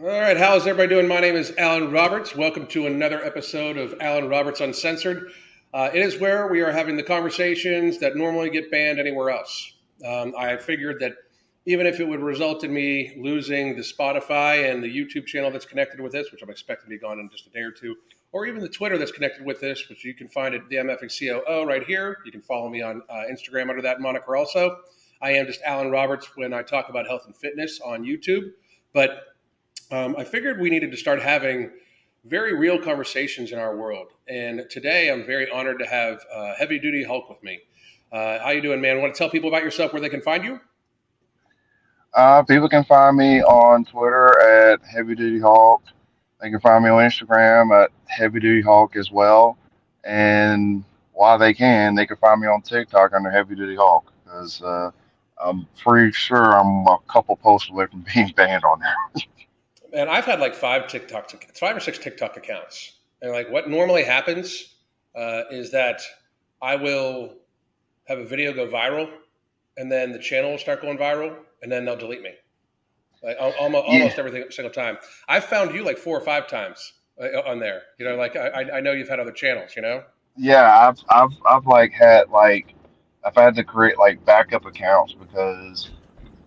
All right, how is everybody doing? My name is Alan Roberts. Welcome to another episode of Alan Roberts Uncensored. Uh, it is where we are having the conversations that normally get banned anywhere else. Um, I figured that even if it would result in me losing the Spotify and the YouTube channel that's connected with this, which I'm expecting to be gone in just a day or two, or even the Twitter that's connected with this, which you can find at DMFing COO right here. You can follow me on uh, Instagram under that moniker also. I am just Alan Roberts when I talk about health and fitness on YouTube. But um, I figured we needed to start having very real conversations in our world. And today I'm very honored to have uh, Heavy Duty Hulk with me. Uh, how you doing, man? Want to tell people about yourself, where they can find you? Uh, people can find me on Twitter at Heavy Duty Hulk. They can find me on Instagram at Heavy Duty Hulk as well. And while they can, they can find me on TikTok under Heavy Duty Hulk because uh, I'm pretty sure I'm a couple posts away from being banned on there. And I've had like five TikTok, five or six TikTok accounts, and like what normally happens uh, is that I will have a video go viral, and then the channel will start going viral, and then they'll delete me. Like almost, yeah. almost every single time. I've found you like four or five times uh, on there. You know, like I, I know you've had other channels. You know. Yeah, I've I've I've like had like I've had to create like backup accounts because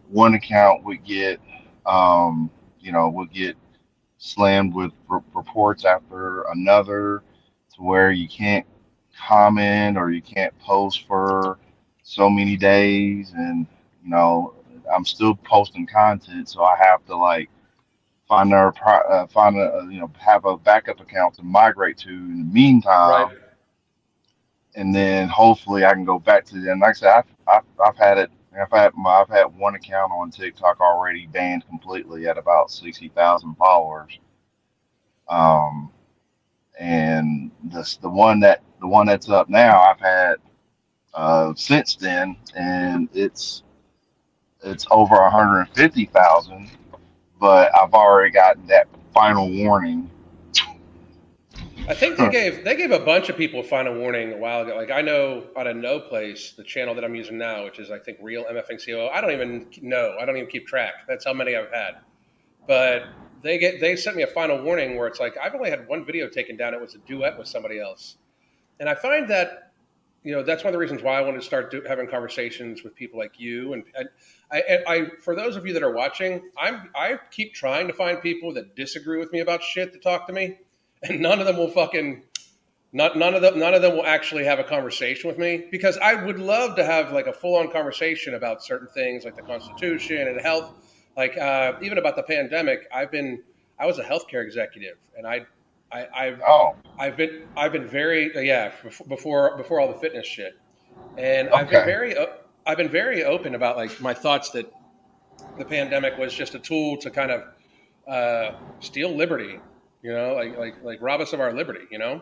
one account would get um you know we'll get slammed with r- reports after another to where you can't comment or you can't post for so many days and you know I'm still posting content, so I have to like find a uh, find a you know have a backup account to migrate to in the meantime, right. and then hopefully I can go back to them. Like I said, I've, I've, I've had it. I've had I've had one account on TikTok already banned completely at about sixty thousand followers. Um, and this the one that the one that's up now I've had uh, since then, and it's it's over 150,000, but I've already gotten that final warning. I think they gave they gave a bunch of people a final warning a while ago. Like I know out of no place, the channel that I'm using now, which is I think Real MFing COO. I don't even know. I don't even keep track. That's how many I've had. But they get they sent me a final warning where it's like I've only had one video taken down. It was a duet with somebody else, and I find that you know that's one of the reasons why I wanted to start do, having conversations with people like you. And, and I, I, for those of you that are watching, I'm I keep trying to find people that disagree with me about shit to talk to me, and none of them will fucking. Not, none of them none of them will actually have a conversation with me because I would love to have like a full on conversation about certain things like the Constitution and health, like uh, even about the pandemic. I've been I was a healthcare executive and I I, have oh. I've been I've been very uh, yeah before before all the fitness shit, and okay. I've been very I've been very open about like my thoughts that the pandemic was just a tool to kind of uh, steal liberty, you know, like like like rob us of our liberty, you know.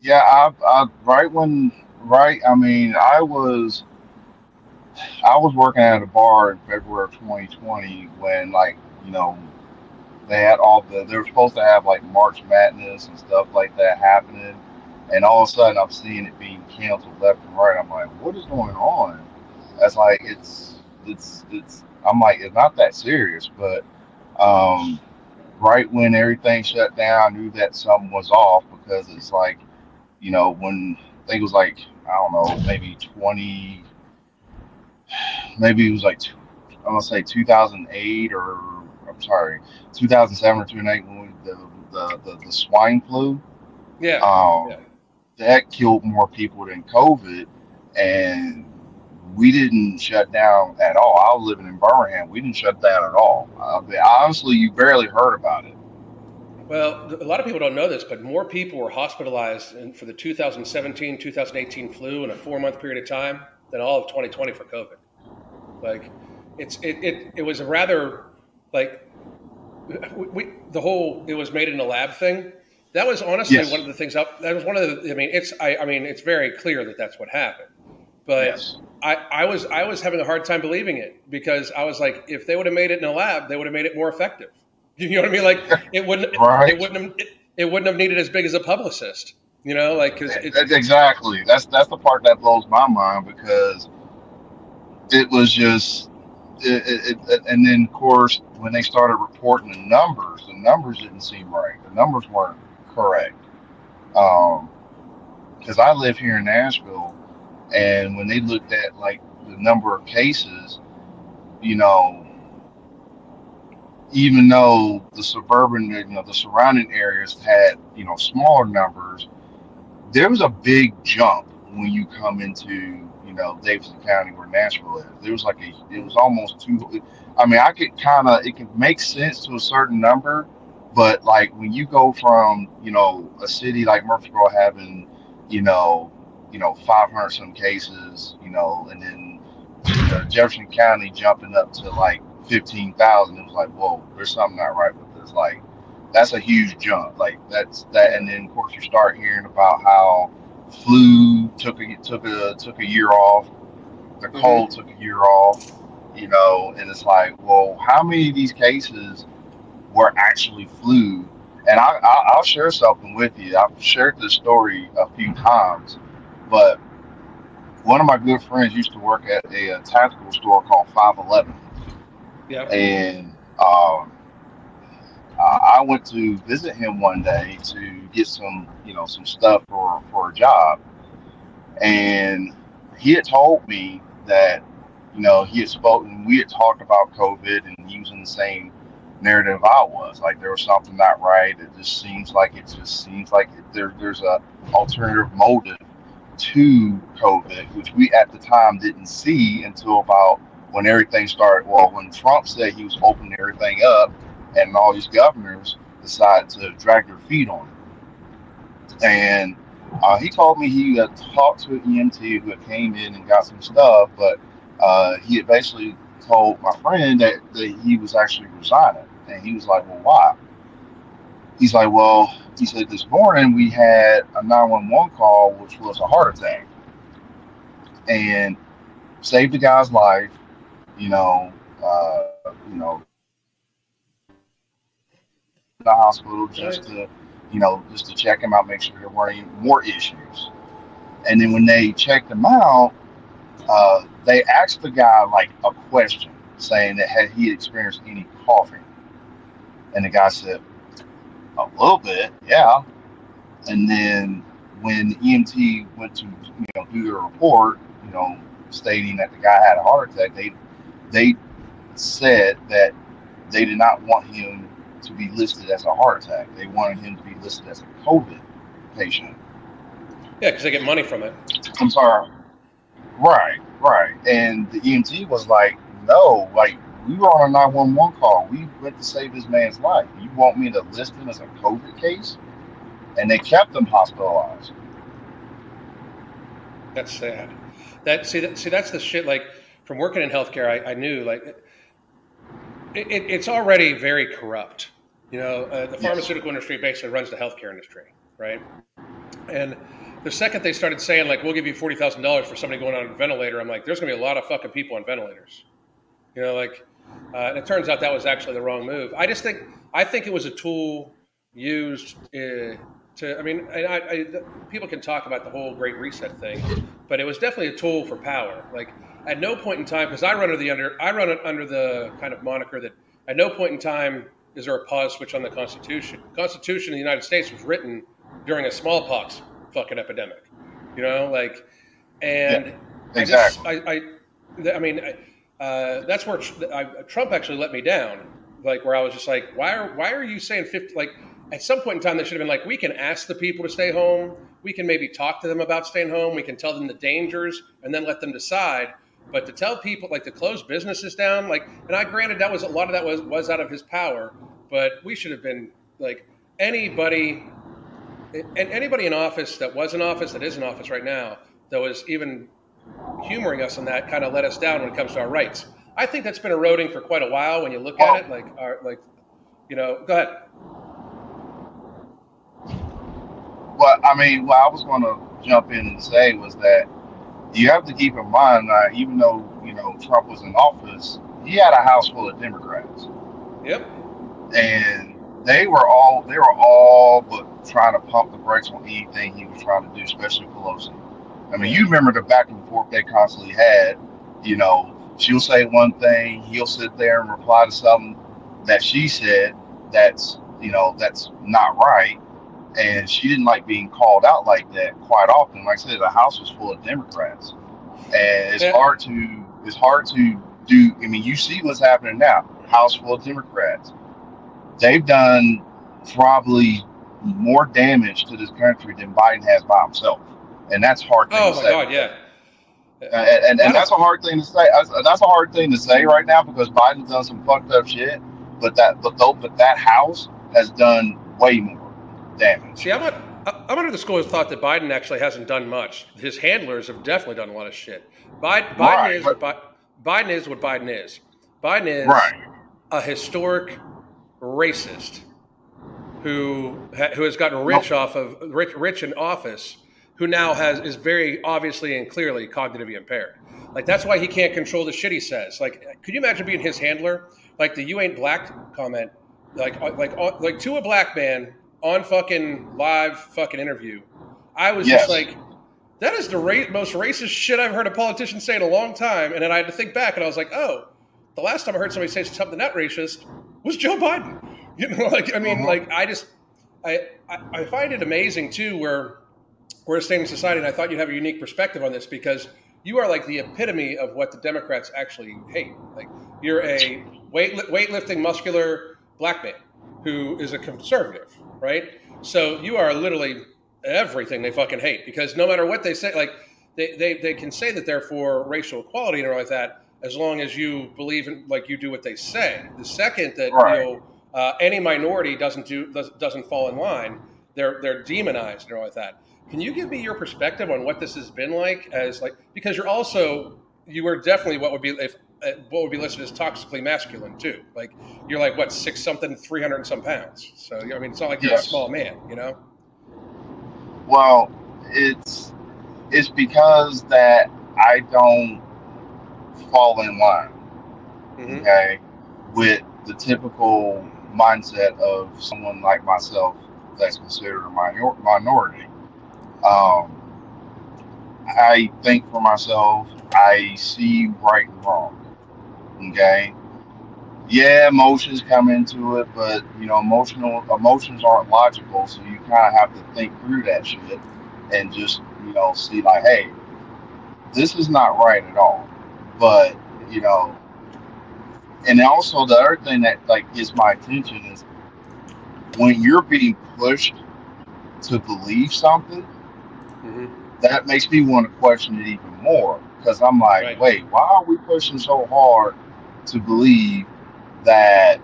Yeah, I, I right when right, I mean, I was I was working at a bar in February of 2020 when like you know they had all the they were supposed to have like March Madness and stuff like that happening, and all of a sudden I'm seeing it being canceled left and right. I'm like, what is going on? That's like it's it's it's. I'm like, it's not that serious, but um, right when everything shut down, I knew that something was off because it's like, you know, when I think it was like I don't know, maybe 20, maybe it was like I'm gonna say 2008 or I'm sorry, 2007 or 2008 when we, the, the, the, the swine flu. Yeah. Um, yeah. That killed more people than COVID. And we didn't shut down at all. I was living in Birmingham. We didn't shut down at all. Uh, honestly, you barely heard about it. Well, a lot of people don't know this, but more people were hospitalized in, for the 2017 2018 flu in a four month period of time than all of 2020 for COVID. Like, it's it, it, it was a rather like we, we, the whole it was made in a lab thing. That was honestly yes. one of the things. Up, that was one of the. I mean, it's. I, I mean, it's very clear that that's what happened. But yes. I, I was I was having a hard time believing it because I was like, if they would have made it in a lab, they would have made it more effective. You know what I mean? Like it wouldn't right. it wouldn't have, it, it, wouldn't have needed as big as a publicist. You know, like because exactly that's that's the part that blows my mind because it was just it, it, and then of course when they started reporting the numbers, the numbers didn't seem right. The numbers weren't correct. Um, because I live here in Nashville, and when they looked at like the number of cases, you know, even though the suburban, you know, the surrounding areas had you know smaller numbers, there was a big jump when you come into you know Davidson County where Nashville is. There was like a, it was almost two. I mean, I could kind of, it can make sense to a certain number, but like when you go from you know a city like Murfreesboro having you know, you know, 500 some cases, you know, and then uh, Jefferson County jumping up to like 15,000. It was like, whoa, there's something not right with this. Like, that's a huge jump. Like that's that, and then of course you start hearing about how flu took a took a took a year off, the mm-hmm. cold took a year off, you know, and it's like, well, how many of these cases were actually flu and I, I, will share something with you. I've shared this story a few times, but one of my good friends used to work at a, a tactical store called 511. Yeah. And um, I went to visit him one day to get some, you know, some stuff for, for a job. And he had told me that, you know, he had spoken, we had talked about COVID and using the same narrative I was. Like there was something not right. It just seems like it just seems like there, there's a alternative motive to COVID, which we at the time didn't see until about when everything started. Well, when Trump said he was opening everything up, and all these governors decided to drag their feet on it. And uh, he told me he had talked to an EMT who had came in and got some stuff, but uh, he had basically told my friend that, that he was actually resigning. And he was like, Well, why? He's like, Well, he said, This morning we had a 911 call, which was a heart attack. And saved the guy's life, you know, uh, you know, the hospital just to, you know, just to check him out, make sure there weren't any more issues. And then when they checked him out, uh, they asked the guy like a question saying that had he experienced any coughing and the guy said, a little bit, yeah. And then when the EMT went to you know do their report, you know, stating that the guy had a heart attack, they they said that they did not want him to be listed as a heart attack. They wanted him to be listed as a COVID patient. Yeah, because they get money from it. I'm sorry. Right, right. And the EMT was like, no, like we were on a 911 call. We went to save this man's life. You want me to list him as a COVID case? And they kept him hospitalized. That's sad. That see that see that's the shit. Like from working in healthcare, I, I knew like it, it, it's already very corrupt. You know, uh, the pharmaceutical yes. industry basically runs the healthcare industry, right? And the second they started saying like we'll give you forty thousand dollars for somebody going on a ventilator, I'm like, there's gonna be a lot of fucking people on ventilators. You know, like uh, and it turns out that was actually the wrong move. I just think I think it was a tool used uh, to. I mean, I, I, people can talk about the whole Great Reset thing, but it was definitely a tool for power. Like at no point in time, because I run under the under I run it under the kind of moniker that at no point in time is there a pause switch on the Constitution. The Constitution of the United States was written during a smallpox fucking epidemic. You know, like, and yeah, exactly. I, just, I, I, I mean. I, uh, that's where I, Trump actually let me down. Like where I was just like, why are why are you saying fifty? Like at some point in time, they should have been like, we can ask the people to stay home. We can maybe talk to them about staying home. We can tell them the dangers and then let them decide. But to tell people like to close businesses down, like, and I granted that was a lot of that was was out of his power, but we should have been like anybody and anybody in office that was in office that is in office right now that was even humoring us on that kind of let us down when it comes to our rights. I think that's been eroding for quite a while when you look at it. Like, our, like, you know, go ahead. Well, I mean, what I was going to jump in and say was that you have to keep in mind that even though you know Trump was in office, he had a house full of Democrats. Yep. And they were all they were all but trying to pump the brakes on anything he was trying to do, especially Pelosi. I mean, you remember the back and forth they constantly had, you know, she'll say one thing, he'll sit there and reply to something that she said that's you know that's not right, and she didn't like being called out like that quite often. Like I said, the house was full of Democrats, and it's Yeah. hard to it's hard to do. I mean, you see what's happening now. House full of Democrats. They've done probably more damage to this country than Biden has by himself, and that's hard. Thing Oh to my say. God, yeah. Uh, and, and, and that's a hard thing to say. That's, a hard thing to say right now because Biden's done some fucked up shit. But that, but though, but that house has done way more damage. See, I'm not. I'm under the school of thought that Biden actually hasn't done much. His handlers have definitely done a lot of shit. Biden, Biden Right, is but- Biden is what Biden is. Biden is Right. a historic racist who ha- who has gotten rich off of rich rich in office, who now has is very obviously and clearly cognitively impaired. Like that's why he can't control the shit he says. Like, could you imagine being his handler? Like the "you ain't black" comment, like uh, like uh, like to a black man on fucking live fucking interview. I was Yes. just like, that is the ra- most racist shit I've heard a politician say in a long time. And then I had to think back, and I was like, oh, the last time I heard somebody say something that racist was Joe Biden. You know, like I mean, Mhm. like I just I, I I find it amazing too where we're a standing society, and I thought you'd have a unique perspective on this because you are like the epitome of what the Democrats actually hate. Like you're a weight weightlifting muscular black man who is a conservative, right? So you are literally everything they fucking hate because no matter what they say, like they, they, they can say that they're for racial equality and all like that as long as you believe in like you do what they say. The second that Right. you know uh, any minority doesn't do does- doesn't fall in line, they're they're demonized and all like that. Can you give me your perspective on what this has been like as like because you're also you were definitely what would be if uh, what would be listed as toxically masculine too. Like you're like what six something, three hundred and some pounds. So I mean, it's not like you're Yes. a small man, you know. Well, it's it's because that I don't fall in line, hmm okay, with the typical mindset of someone like myself that's considered a minor- minority. Um, I think for myself, I see right and wrong. Okay. Yeah, emotions come into it, but you know, emotional emotions aren't logical, so you kind of have to think through that shit and just you know see like, hey, this is not right at all. But you know, and also the other thing that like gets my attention is when you're being pushed to believe something hmm that makes me want to question it even more because I'm like, Right. wait, why are we pushing so hard to believe that,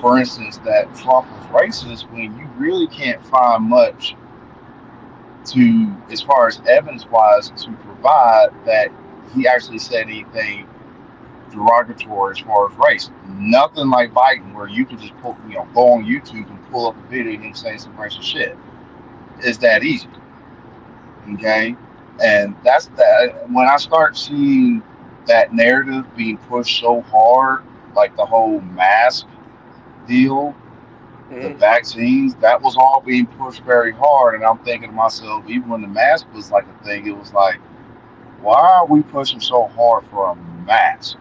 for instance, that Trump was racist when you really can't find much to, as far as evidence wise, to provide that he actually said anything derogatory as far as race. Nothing like Biden, where you can just pull, you know, go on YouTube and pull up a video and him saying some racist shit. It's that easy okay? And that's that when i start seeing that narrative being pushed so hard like the whole mask deal the hmm vaccines that was all being pushed very hard. And i'm thinking to myself even when the mask was like a thing it was like why are we pushing so hard for a mask?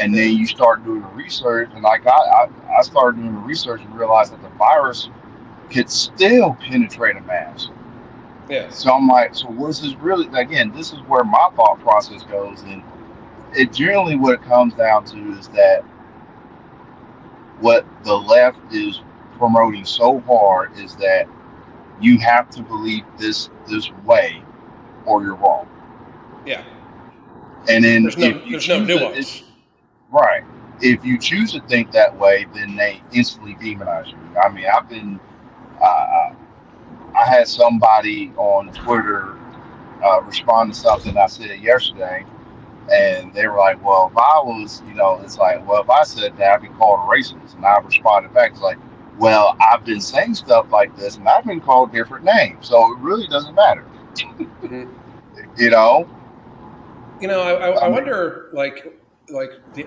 And then you start doing the research and i got i, I started doing the research and realized that the virus could still penetrate a mask Yes. so I'm like, so what's this really? Again, this is where my thought process goes, and it generally what it comes down to is that what the left is promoting so hard is that you have to believe this this way, or you're wrong. Yeah. And then There's no there's no to- nuance. Right. If you choose to think that way, then they instantly demonize you. I mean, I've been, uh, I had somebody on Twitter uh, respond to something I said yesterday, and they were like, "Well, if I was, you know, it's like, well, if I said that, I'd be called a racist." And I responded back, "It's like, well, I've been saying stuff like this, and I've been called different names, so it really doesn't matter." Mhm. You know? You know, I, I, I wonder, like, like the,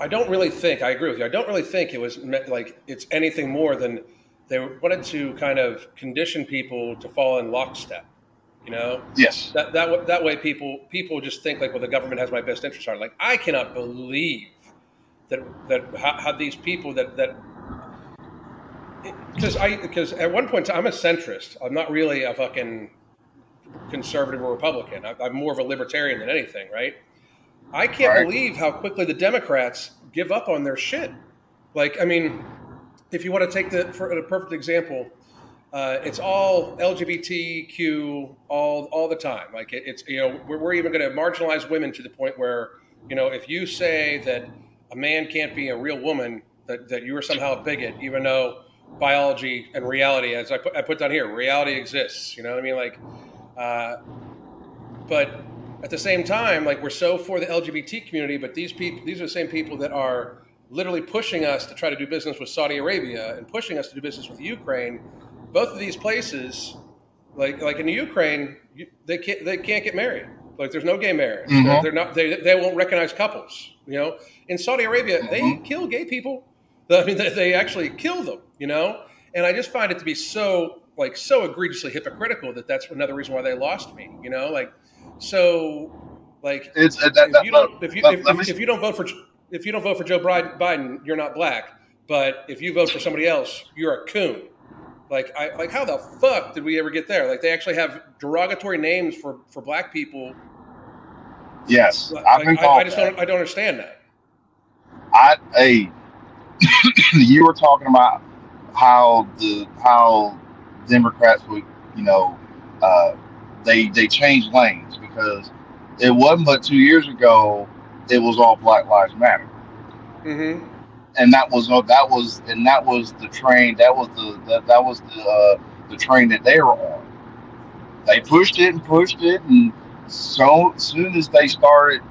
I don't really think I agree with you. I don't really think it was meant, like it's anything more than they wanted to kind of condition people to fall in lockstep. You know, yes. That that that way, people people just think like, well, the government has my best interest at Like, I cannot believe that that how, how these people that that because I because at one point I'm a centrist. I'm not really a fucking conservative or Republican. I, am more of a libertarian than anything, right? I can't right. believe how quickly the Democrats give up on their shit. Like, I mean, if you want to take the for a perfect example, uh, it's all LGBTQ all all the time. Like it, it's you know we're, we're even going to marginalize women to the point where you know if you say that a man can't be a real woman, that, that you are somehow a bigot, even though biology and reality, as I put, I put down here, reality exists. You know what I mean? Like, uh, but at the same time, like we're so for the LGBT community, but these people, these are the same people that are literally pushing us to try to do business with Saudi Arabia and pushing us to do business with Ukraine. Both of these places, like like in the Ukraine, you, they can't they can't get married. Like there's no gay marriage. Mm-hmm. They're, they're, not. They, they won't recognize couples. You know, in Saudi Arabia, mm-hmm. they kill gay people. I mean, they, they actually kill them. You know, and I just find it to be so like so egregiously hypocritical that that's another reason why they lost me. You know, like so like it's uh, that, if you don't if you if, if, if, you don't vote for if you don't vote for Joe Biden, you're not black. But if you vote for somebody else, you're a coon. Like I like how the fuck did we ever get there? Like they actually have derogatory names for for black people. Yes, like, I've been I, I just that. don't I don't understand that. I hey, you were talking about how the how Democrats would you know uh, they they changed lanes because it wasn't but two years ago it was all Black Lives Matter. Mm-hmm and that was uh, that was and that was the train that was the that, that was the uh, the train that they were on. They pushed it and pushed it, and so soon as they started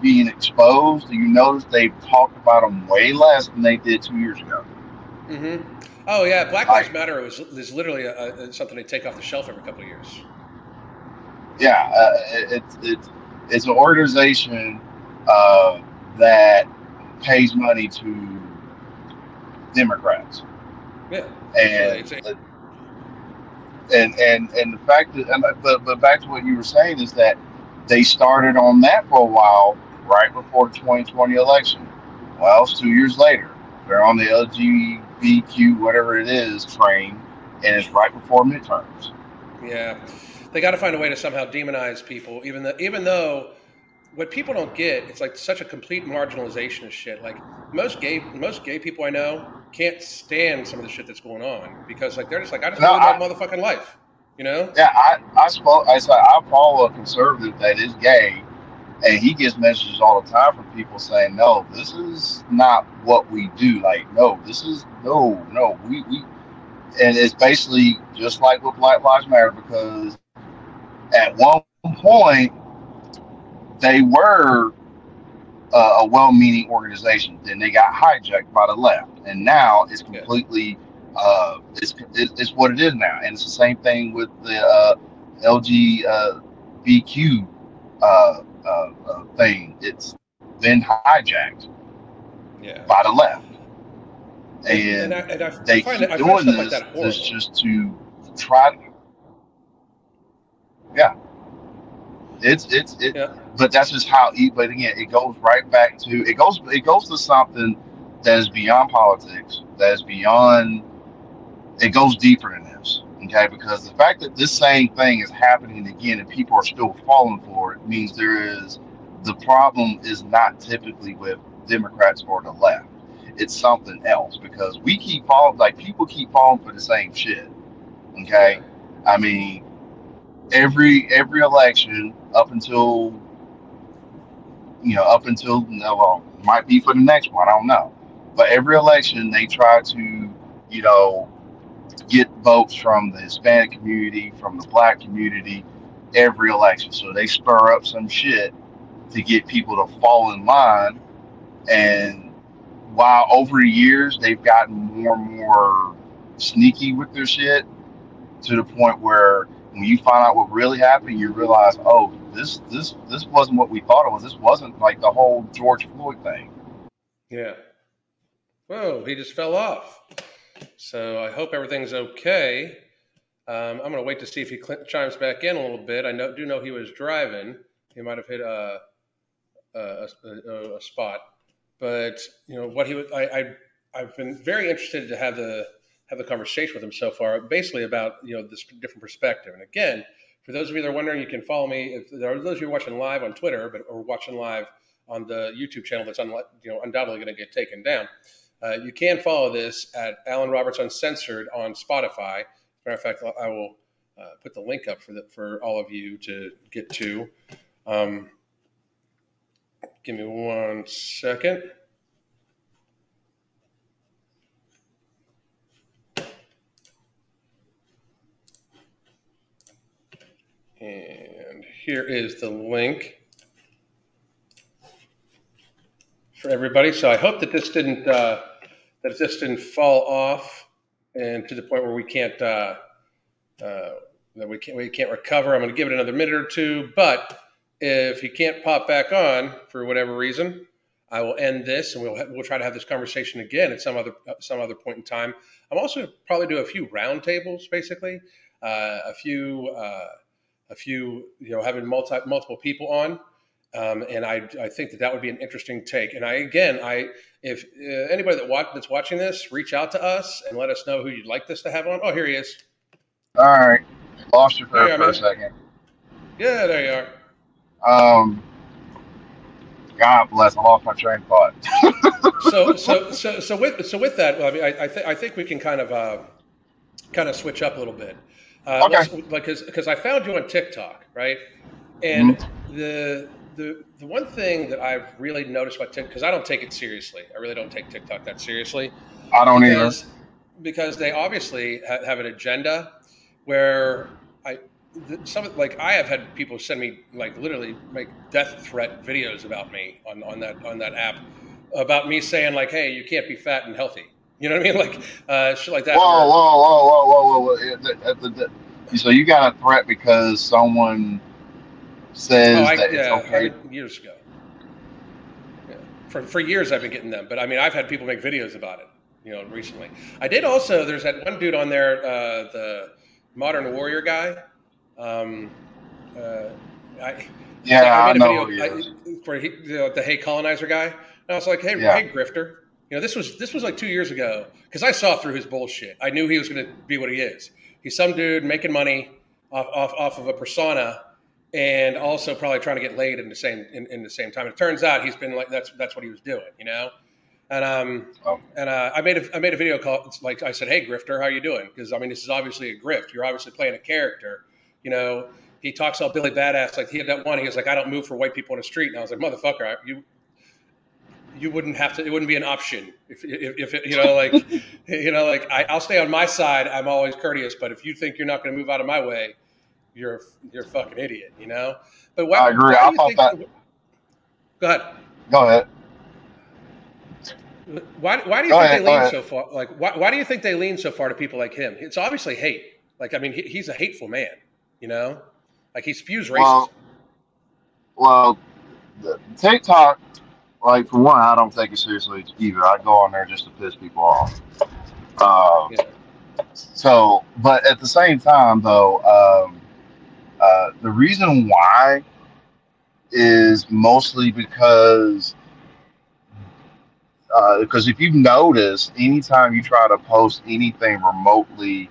being exposed, you notice they talked about them way less than they did two years ago. Mm-hmm. Oh yeah, Black Lives Matter was is literally a, a, something they take off the shelf every couple of years. Yeah, uh, it's it, it's it's an organization uh, that pays money to Democrats. Yeah. And and and and the fact that and, but but back to what you were saying is that they started on that for a while right before the 2020 election. Well, it's two years later. They're on the LGBTQ whatever it is train, and it's right before midterms. Yeah, they got to find a way to somehow demonize people, even though even though what people don't get, it's like such a complete marginalization of shit. Like most gay, most gay people I know can't stand some of the shit that's going on because like they're just like I just no, live my motherfucking life, you know? Yeah, I I spoke. I said I follow a conservative that is gay, and he gets messages all the time from people saying, "No, this is not what we do. Like, no, this is no, no, we we." And it's basically just like with Black Lives Matter because at one point they were uh, a well-meaning organization. Then they got hijacked by the left, and now it's completely uh, it's it's what it is now. And it's the same thing with the uh, LGBTQ uh, uh, uh, thing. It's been hijacked yeah. by the left, and, and, I, and I, they keep it, doing this like just to try. To, yeah, it's it's it, yeah. But that's just how. But again, it goes right back to it goes it goes to something that is beyond politics. That is beyond. It goes deeper than this. Okay, because the fact that this same thing is happening again and people are still falling for it means there is the problem is not typically with Democrats or the left. It's something else because we keep falling like people keep falling for the same shit. Okay, I mean every every election up until you know up until well might be for the next one I don't know, but every election they try to you know get votes from the Hispanic community, from the Black community, every election. So they spur up some shit to get people to fall in line. And while over the years they've gotten more and more sneaky with their shit to the point where when you find out what really happened, you realize, oh, this this this wasn't what we thought it was. This wasn't like the whole George Floyd thing. Yeah. Whoa, he just fell off. So I hope everything's okay. Um, I'm going to wait to see if he cl- chimes back in a little bit. I know, do know he was driving. He might have hit a, a, a, a spot, but you know what he was. I, I I've been very interested to have the have a conversation with him so far, basically about you know this different perspective. And again, for those of you that are wondering, you can follow me. If there are those of you watching live on Twitter, but or watching live on the YouTube channel that's you know undoubtedly going to get taken down. Uh, you can follow this at Alan Roberts Uncensored on Spotify. matter of fact, I will uh, put the link up for the, for all of you to get to. Um, give me one second. And here is the link for everybody. So I hope that this didn't uh, that this didn't fall off and to the point where we can't uh, uh, that we can't we can't recover. I'm going to give it another minute or two, but if he can't pop back on for whatever reason, I will end this and we'll we'll try to have this conversation again at some other some other point in time. I'm also probably do a few roundtables, basically, uh, a few uh, a few you know having multi multiple people on. Um, and I, I think that that would be an interesting take. And I again, I if uh, anybody that watch, that's watching this, reach out to us and let us know who you'd like this to have on. Oh, here he is. All right, lost you for, for a second. Yeah, there you are. Um, God bless. I lost my train of thought. so, so, so, so with so with that, I mean, I, I think I think we can kind of uh, kind of switch up a little bit. Uh, okay. Because because I found you on TikTok, right? And mm-hmm. the the the one thing that I've really noticed about TikTok because I don't take it seriously. I really don't take TikTok that seriously. I don't because, either. Because they obviously ha- have an agenda where I some like I have had people send me like literally make death threat videos about me on on that on that app about me saying like, hey, you can't be fat and healthy. You know what I mean? Like uh, shit like that. Whoa, whoa, whoa, whoa, whoa, whoa, whoa. So you got a threat because someone says oh, I, that yeah, it's okay. Years ago. Yeah. For, for years I've been getting them, but I mean I've had people make videos about it. You know, recently. I did also. There's that one dude on there, uh, the Modern Warrior guy. Um, uh, I, yeah, I, made a video I, for he, you know, the Hey Colonizer guy. And I was like, hey, yeah. hey, Grifter. You know, this was this was like two years ago because I saw through his bullshit. I knew he was going to be what he is. He's some dude making money off, off, off of a persona and also probably trying to get laid in the same in, in the same time. It turns out he's been like that's that's what he was doing, you know. And um oh. and uh, I made a I made a video call. It's like I said, "Hey, Grifter, how are you doing?" Because I mean, this is obviously a grift. You're obviously playing a character. You know, he talks all Billy Badass. Like he had that one. He was like, "I don't move for white people in the street." And I was like, "Motherfucker, you." You wouldn't have to. It wouldn't be an option if, if, if you know, like, you know, like I, I'll stay on my side. I'm always courteous, but if you think you're not going to move out of my way, you're you're a fucking idiot, you know. But why, I agree. I thought that. Go ahead. Go ahead. Why, why do you go think ahead, they lean so far? Like, why, why do you think they lean so far to people like him? It's obviously hate. Like, I mean, he, he's a hateful man. You know, like he spews racism. Well, well TikTok, like for one, I don't take it seriously either. I go on there just to piss people off. Um, yeah. So, but at the same time, though, um, uh, the reason why is mostly because because uh, if you've noticed, anytime you try to post anything remotely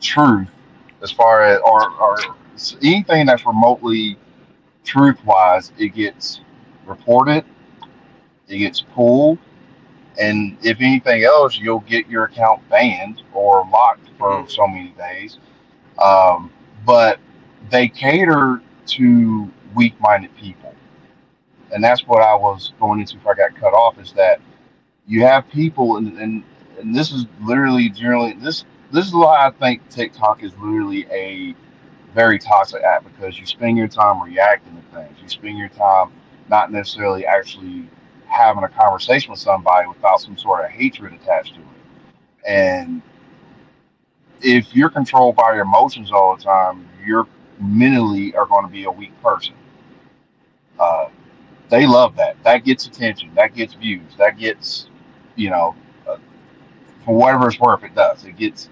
truth, as far as or, or anything that's remotely truth wise, it gets reported, it gets pulled, and if anything else, you'll get your account banned or locked for so many days. Um, but they cater to weak-minded people, and that's what I was going into if I got cut off. Is that you have people, and and, and this is literally generally this this is why I think TikTok is literally a very toxic app because you spend your time reacting to things. You spend your time not necessarily actually having a conversation with somebody without some sort of hatred attached to it. And if you're controlled by your emotions all the time, you're mentally are going to be a weak person. Uh, they love that. That gets attention. That gets views. That gets, you know, uh, for whatever it's worth, it does. It gets,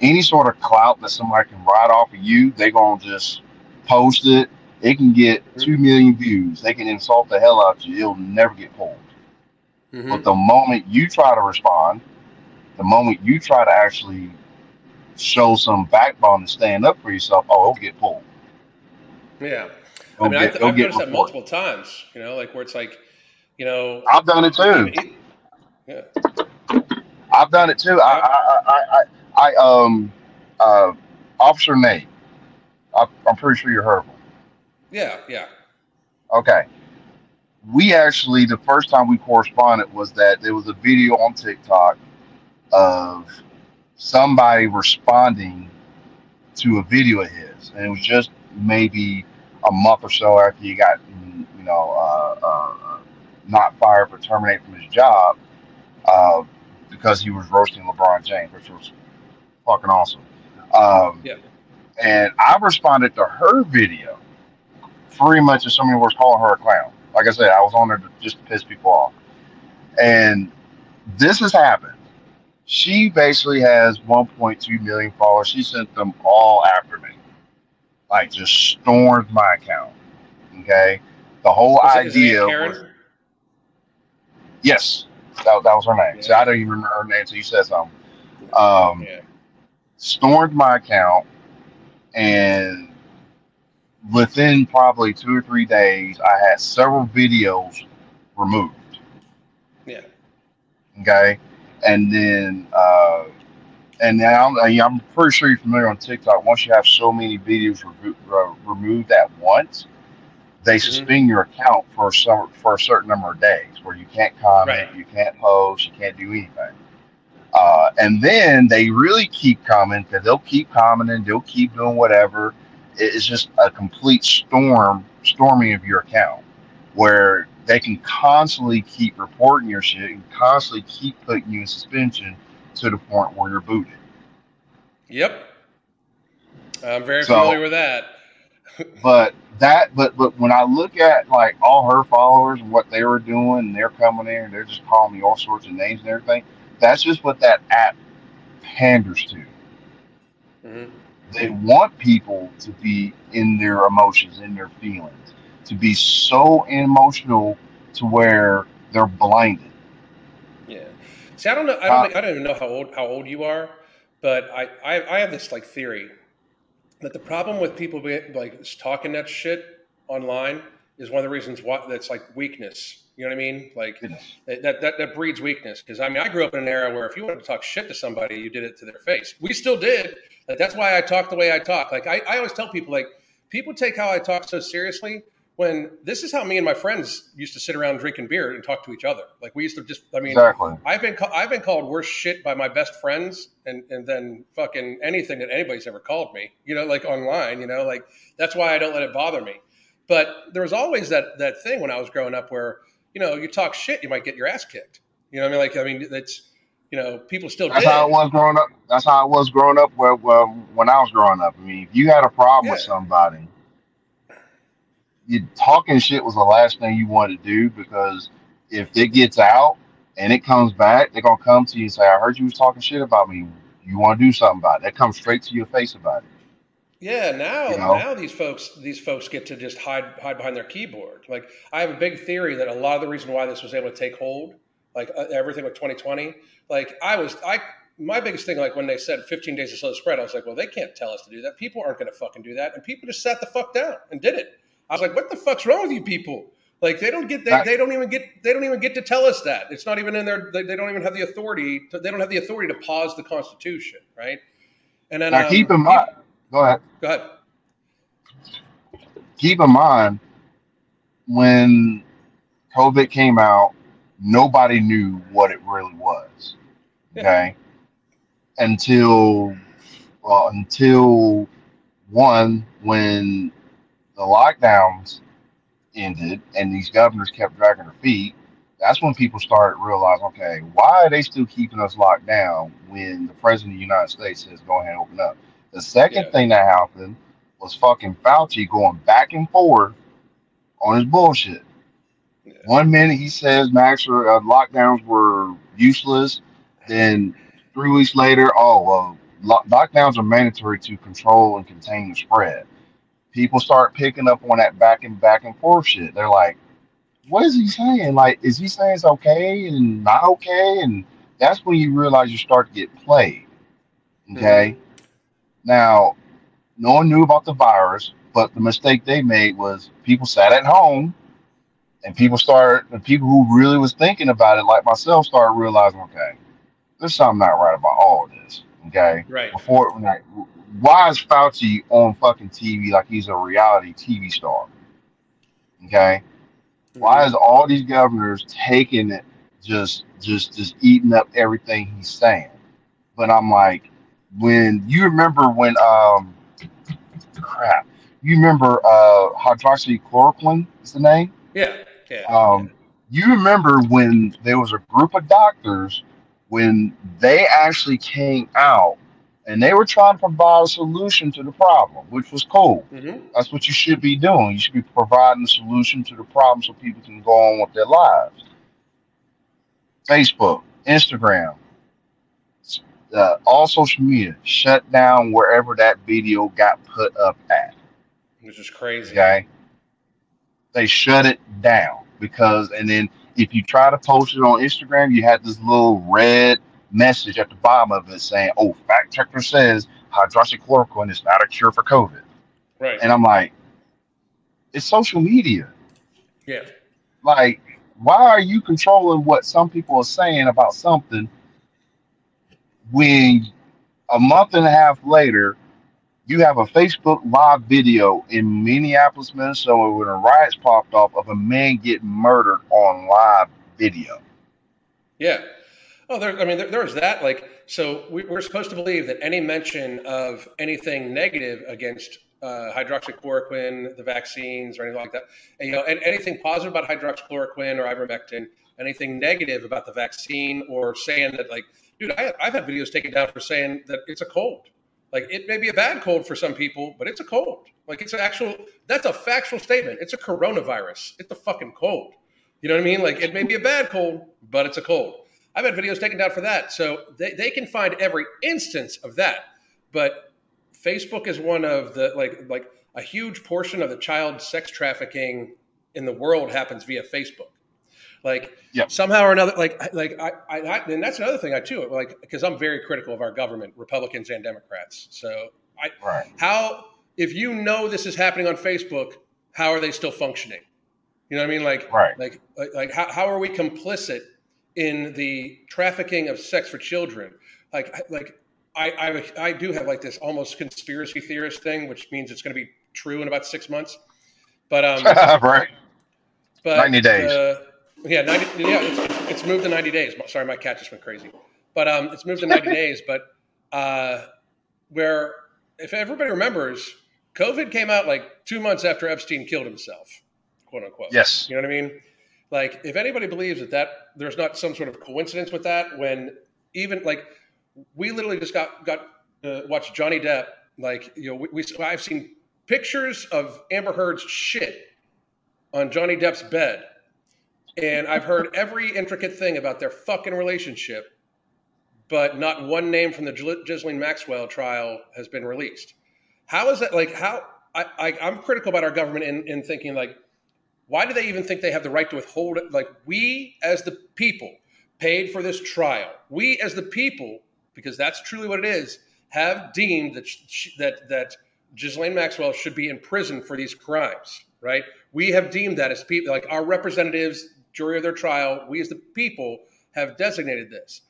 any sort of clout that somebody can ride off of you, they're gonna just post it. It can get two million views. They can insult the hell out of you. It'll never get pulled. Mhm. But the moment you try to respond, the moment you try to actually show some backbone and stand up for yourself, oh, it'll get pulled. Yeah. It'll I mean, get, I th- I've noticed that multiple times. You know, like where it's like, you know, I've done it too. even- yeah, I've done it too. I, I, I, I, I um, uh, Officer Nate. I, I'm pretty sure you heard of him. yeah, yeah. Okay. We actually, the first time we corresponded was that there was a video on TikTok of somebody responding to a video of his, and it was just maybe a month or so after he got, you know, uh, uh, not fired but terminated from his job uh, because he was roasting LeBron James, which was fucking awesome. Um, Yeah. And I responded to her video pretty much as somebody was calling her a clown. Like I said, I was on there to, just to piss people off. And this has happened. She basically has 1.2 million followers. She sent them all after me. Like, just stormed my account. Okay? The whole Is it- is it idea was. Yes, that, that was her name. Yeah. I don't even remember her name until you said something. Um, Yeah. Stormed my account, and within probably two or three days, I had several videos removed. Yeah. Okay, and then uh, and now I'm, I'm pretty sure you're familiar on TikTok. Once you have so many videos remo- uh, removed at once, they Mhm. suspend your account for some for a certain number of days, where you can't comment, Right. you can't post, you can't do anything. Uh, and then they really keep coming because they'll keep commenting, they'll keep doing whatever. It's just a complete storm, storming of your account, where they can constantly keep reporting your shit and constantly keep putting you in suspension to the point where you're booted. Yep. I'm very So- familiar with that. But that, but but when I look at like all her followers and what they were doing, and they're coming in and they're just calling me all sorts of names and everything. That's just what that app panders to. hmm they want people to be in their emotions, in their feelings, to be so emotional to where they're blinded. Yeah. See, I don't know. I don't. think, I don't even know how old how old you are, but I I, I have this like theory that the problem with people being like talking that shit online is one of the reasons why that's like weakness. You know what I mean? Like that that, that, breeds weakness. Because I mean, I grew up in an era where if you wanted to talk shit to somebody, you did it to their face. We still did. Like, that's why I talk the way I talk. Like I, I always tell people, like people take how I talk so seriously. When this is how me and my friends used to sit around drinking beer and talk to each other. Like we used to just. I mean, Exactly. I've been ca- I've been called worse shit by my best friends and and then fucking anything that anybody's ever called me. You know, like online. You know, like that's why I don't let it bother me. But there was always that that thing when I was growing up where you know you talk shit, you might get your ass kicked. You know what I mean? Like I mean, that's you know people still That's did. how it was growing up. That's how it was growing up. Where, where when I was growing up, I mean, if you had a problem with somebody, you talking shit was the last thing you wanted to do because if it gets out and it comes back, they're gonna come to you and say, "I heard you was talking shit about me. You want to do something about it?" They come straight to your face about it. Yeah, now You know? now these folks these folks get to just hide hide behind their keyboard. Like I have a big theory that a lot of the reason why this was able to take hold, like uh, everything with 2020, like I was I my biggest thing like when they said 15 days to slow the spread, I was like, well, they can't tell us to do that. People aren't going to fucking do that, and people just sat the fuck down and did it. I was like, what the fuck's wrong with you people? Like they don't get they, they don't even get they don't even get to tell us that. It's not even in their they, they don't even have the authority to, they don't have the authority to pause the Constitution, right? And then Now, um, keep in mind. Go ahead. Go ahead. keep in mind when COVID came out, nobody knew what it really was. Okay. Until well, until one, when the lockdowns ended and these governors kept dragging their feet, that's when people started realizing, okay, why are they still keeping us locked down when the president of the United States says go ahead and open up? The second Yeah. thing that happened was fucking Fauci going back and forth on his bullshit. Yeah. One minute he says max or uh, lockdowns were useless, then three weeks later, oh well, lo- lockdowns are mandatory to control and contain the spread. People start picking up on that back and back and forth shit. They're like, "What is he saying? Like, is he saying it's okay and not okay?" And that's when you realize you start to get played. Okay. Now, no one knew about the virus, but the mistake they made was people sat at home and people started the people who really was thinking about it, like myself, started realizing, okay, there's something not right about all this. Okay. Right. Before like why is Fauci on fucking TV like he's a reality TV star? Okay. Why mm-hmm. is all these governors taking it just just just eating up everything he's saying? But I'm like, when you remember when um crap, you remember uh hydroxychloroquine is the name? Yeah. Yeah. Um you remember when there was a group of doctors when they actually came out and they were trying to provide a solution to the problem, which was cool. hmm That's what you should be doing. You should be providing a solution to the problem so people can go on with their lives. Facebook, Instagram, uh, all social media shut down wherever that video got put up at. Which is crazy. Okay. They shut it down because, and then if you try to post it on Instagram, you had this little red message at the bottom of it saying, "Oh, fact checker says hydroxychloroquine is not a cure for COVID." Right. And I'm like, it's social media. Yeah. Like, why are you controlling what some people are saying about something when a month and a half later you have a Facebook live video in Minneapolis, Minnesota, when a riots popped off of a man getting murdered on live video? Yeah. Oh, there. I mean, there, there was that. Like, so we, we're supposed to believe that any mention of anything negative against uh, hydroxychloroquine, the vaccines, or anything like that, and, you know, and anything positive about hydroxychloroquine or ivermectin, anything negative about the vaccine, or saying that, like, dude, I, I've had videos taken down for saying that it's a cold. Like, it may be a bad cold for some people, but it's a cold. Like, it's an actual. That's a factual statement. It's a coronavirus. It's a fucking cold. You know what I mean? Like, it may be a bad cold, but it's a cold. I've had videos taken down for that. So they, they can find every instance of that. But Facebook is one of the like like a huge portion of the child sex trafficking in the world happens via Facebook. Like Yep. somehow or another, like like I, I, I and that's another thing I too like because I'm very critical of our government, Republicans and Democrats. So I Right. how if you know this is happening on Facebook, how are they still functioning? You know what I mean? Like Right. like like, like how, how are we complicit in the trafficking of sex for children? Like like I, I I do have like this almost conspiracy theorist thing, which means it's going to be true in about six months. But um, right. but 90 days. Uh, yeah, 90, yeah, it's, it's moved to 90 days. Sorry, my cat just went crazy. But um, it's moved to 90 days. But uh, where, if everybody remembers, COVID came out like two months after Epstein killed himself, quote unquote. Yes. You know what I mean? Like, if anybody believes that that there's not some sort of coincidence with that, when even like we literally just got got uh, watched Johnny Depp. Like, you know, we, we I've seen pictures of Amber Heard's shit on Johnny Depp's bed, and I've heard every intricate thing about their fucking relationship, but not one name from the Ghislaine Maxwell trial has been released. How is that? Like, how I, I I'm critical about our government in, in thinking like why do they even think they have the right to withhold it? Like we, as the people, paid for this trial. We, as the people, because that's truly what it is, have deemed that sh- that that Ghislaine Maxwell should be in prison for these crimes. Right? We have deemed that as people, like our representatives, jury of their trial. We, as the people, have designated this.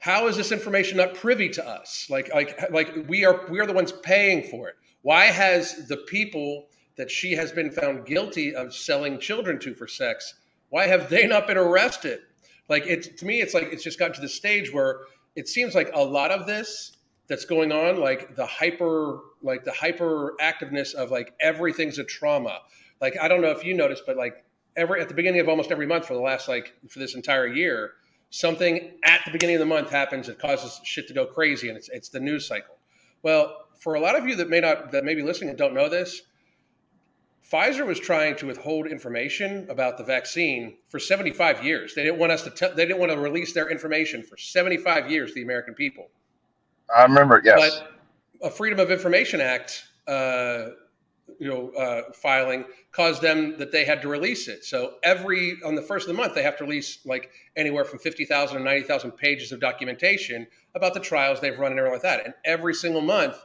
How is this information not privy to us? Like, like, like we are we are the ones paying for it. Why has the people that she has been found guilty of selling children to for sex, why have they not been arrested? Like it's to me, it's like it's just gotten to the stage where it seems like a lot of this that's going on, like the hyper, like the hyper activeness of like everything's a trauma. Like I don't know if you noticed, but like every at the beginning of almost every month for the last like for this entire year, something at the beginning of the month happens that causes shit to go crazy, and it's it's the news cycle. Well, for a lot of you that may not that may be listening and don't know this, Pfizer was trying to withhold information about the vaccine for 75 years. They didn't want us to tell, they didn't want to release their information for 75 years to the American people. I remember. Yes. But a Freedom of Information Act, uh, you know, uh, filing caused them that they had to release it. So every on the first of the month, they have to release like anywhere from fifty thousand to ninety thousand pages of documentation about the trials they've run and everything like that. And every single month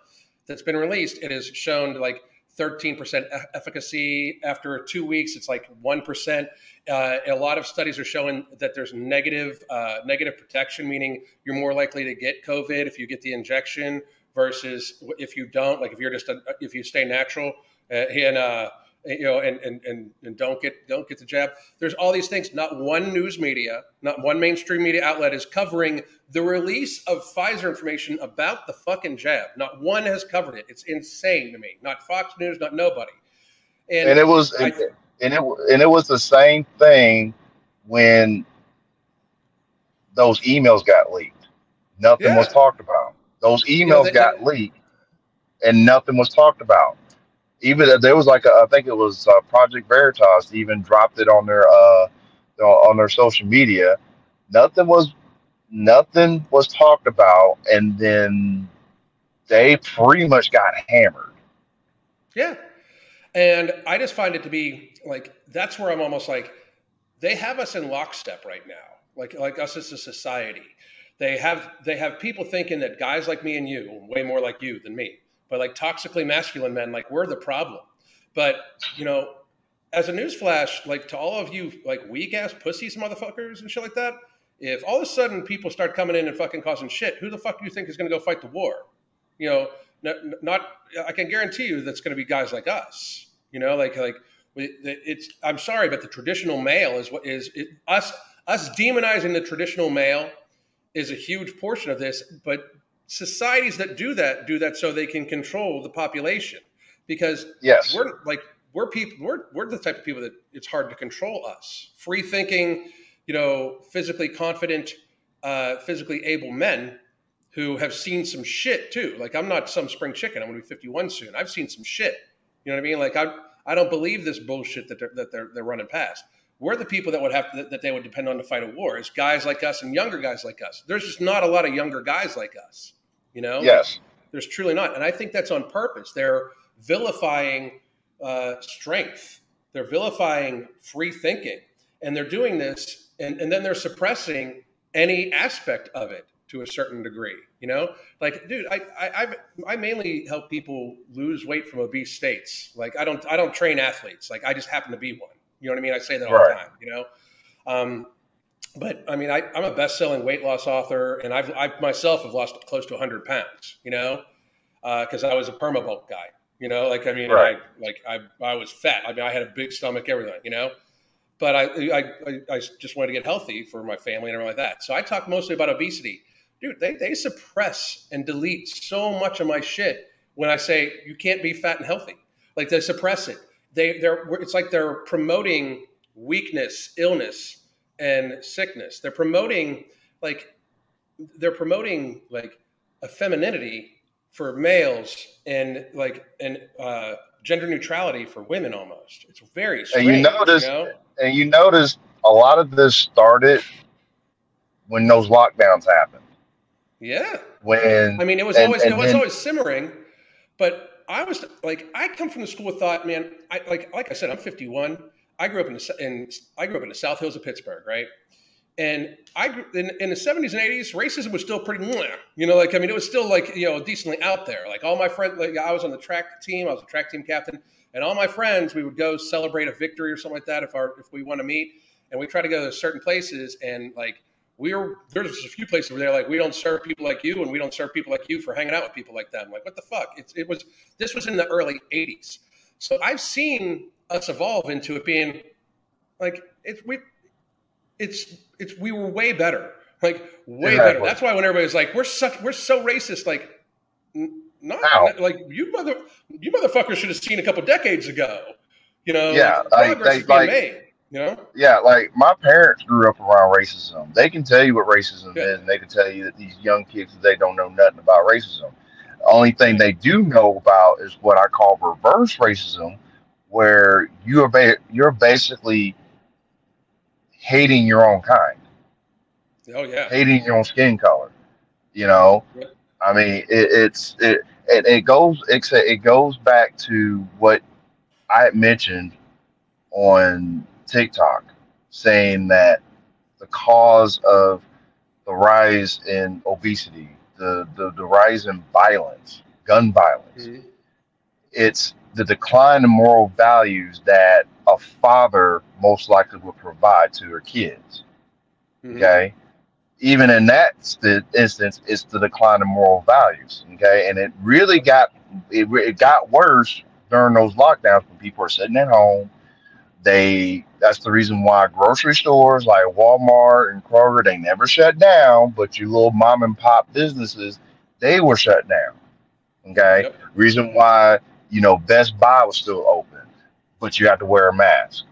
that's been released, it has shown like 13% efficacy. After two weeks, it's like 1%. Uh, a lot of studies are showing that there's negative, uh, negative protection, meaning you're more likely to get COVID if you get the injection versus if you don't, like if you're just, a, if you stay natural. Uh, and, uh, you know, and, and, and, and don't get don't get the jab. There's all these things. Not one news media, not one mainstream media outlet is covering the release of Pfizer information about the fucking jab. Not one has covered it. It's insane to me. Not Fox News, not nobody. And, and it was I, and, it and it was the same thing when those emails got leaked. Nothing yeah. was talked about. Those emails they, got leaked, and nothing was talked about even there was like a, I think it was uh, Project Veritas even dropped it on their uh on their social media. Nothing was nothing was talked about, and then they pretty much got hammered. Yeah, and I just find it to be like that's where I'm almost like they have us in lockstep right now, like like us as a society. They have they have people thinking that guys like me and you, way more like you than me, but like toxically masculine men, like we're the problem. But you know, as a newsflash, like to all of you, like weak ass pussies, motherfuckers, and shit like that. If all of a sudden people start coming in and fucking causing shit, who the fuck do you think is going to go fight the war? You know, not, not I can guarantee you that's going to be guys like us. You know, like like it's. I'm sorry, but the traditional male is what is it, us us demonizing the traditional male is a huge portion of this. But societies that do that do that so they can control the population. Because yes. we're like we're people we're, we're the type of people that it's hard to control us. Free thinking you know physically confident uh, physically able men who have seen some shit too. Like i'm not some spring chicken. I'm going to be 51 soon. I've seen some shit. You know what i mean? Like i i don't believe this bullshit that they're that they're, they're running past. We're the people that would have to, that they would depend on to fight a war. Is guys like us and younger guys like us. There's just not a lot of younger guys like us you know? Yes. There's truly not and i think that's on purpose. They're vilifying uh, strength. They're vilifying free thinking and they're doing this and, and then they're suppressing any aspect of it to a certain degree you know? Like dude I, I i mainly help people lose weight from obese states. Like i don't i don't train athletes. Like i just happen to be one. You know what I mean? I say that all right. the time, you know? Um, but I mean, I, am a best-selling weight loss author, and I've I myself have lost close to 100 pounds. You know, because uh, I was a permabulk guy. You know, like I mean, right. I like I I was fat. I mean, I had a big stomach, everything. You know, but I I I just wanted to get healthy for my family and everything like that. So I talk mostly about obesity, dude. They they suppress and delete so much of my shit when I say you can't be fat and healthy. Like they suppress it they they're it's like they're promoting weakness, illness, and sickness. They're promoting like they're promoting like a femininity for males and like and uh, gender neutrality for women almost. It's very strange. And you notice, you know? and you notice a lot of this started when those lockdowns happened. Yeah. When I mean, it was and, always and it was then, always simmering, but I was like, I come from the school of thought, man. I like, like I said, I'm 51. I grew up in the in I grew up in the South Hills of Pittsburgh, right? And I grew in, in the 70s and 80s, racism was still pretty, you know, like I mean, it was still like you know decently out there. Like all my friends, like I was on the track team, I was a track team captain, and all my friends, we would go celebrate a victory or something like that if our if we want to meet, and we try to go to certain places and like we are there's a few places where they're like we don't serve people like you and we don't serve people like you for hanging out with people like them like what the fuck? It's, it was this was in the early '80s, so I've seen us evolve into it being like it's we it's it's we were way better, like way exactly. better. That's why when everybody's like we're such we're so racist, like not, not like you mother you motherfuckers should have seen a couple decades ago. You know, yeah, like, they, like, made. You know? Yeah, like my parents grew up around racism. They can tell you what racism yeah. is, and they can tell you that these young kids they don't know nothing about racism. The only thing they do know about is what I call reverse racism, where you are ba- you're basically hating your own kind. Oh yeah, hating your own skin color. You know, I mean, it, it's it, it it goes it, it goes back to what I had mentioned on TikTok, saying that the cause of the rise in obesity, the the, the rise in violence, gun violence, Mhm. it's the decline in moral values that a father most likely would provide to their kids. Mhm. Okay. Even in that st- instance, it's the decline in moral values. Okay. And it really got it, re- it got worse during those lockdowns when people are sitting at home. They that's the reason why grocery stores like Walmart and Kroger they never shut down, but your little mom and pop businesses they were shut down. Okay. Yep. Reason why you know Best Buy was still open, but you had to wear a mask.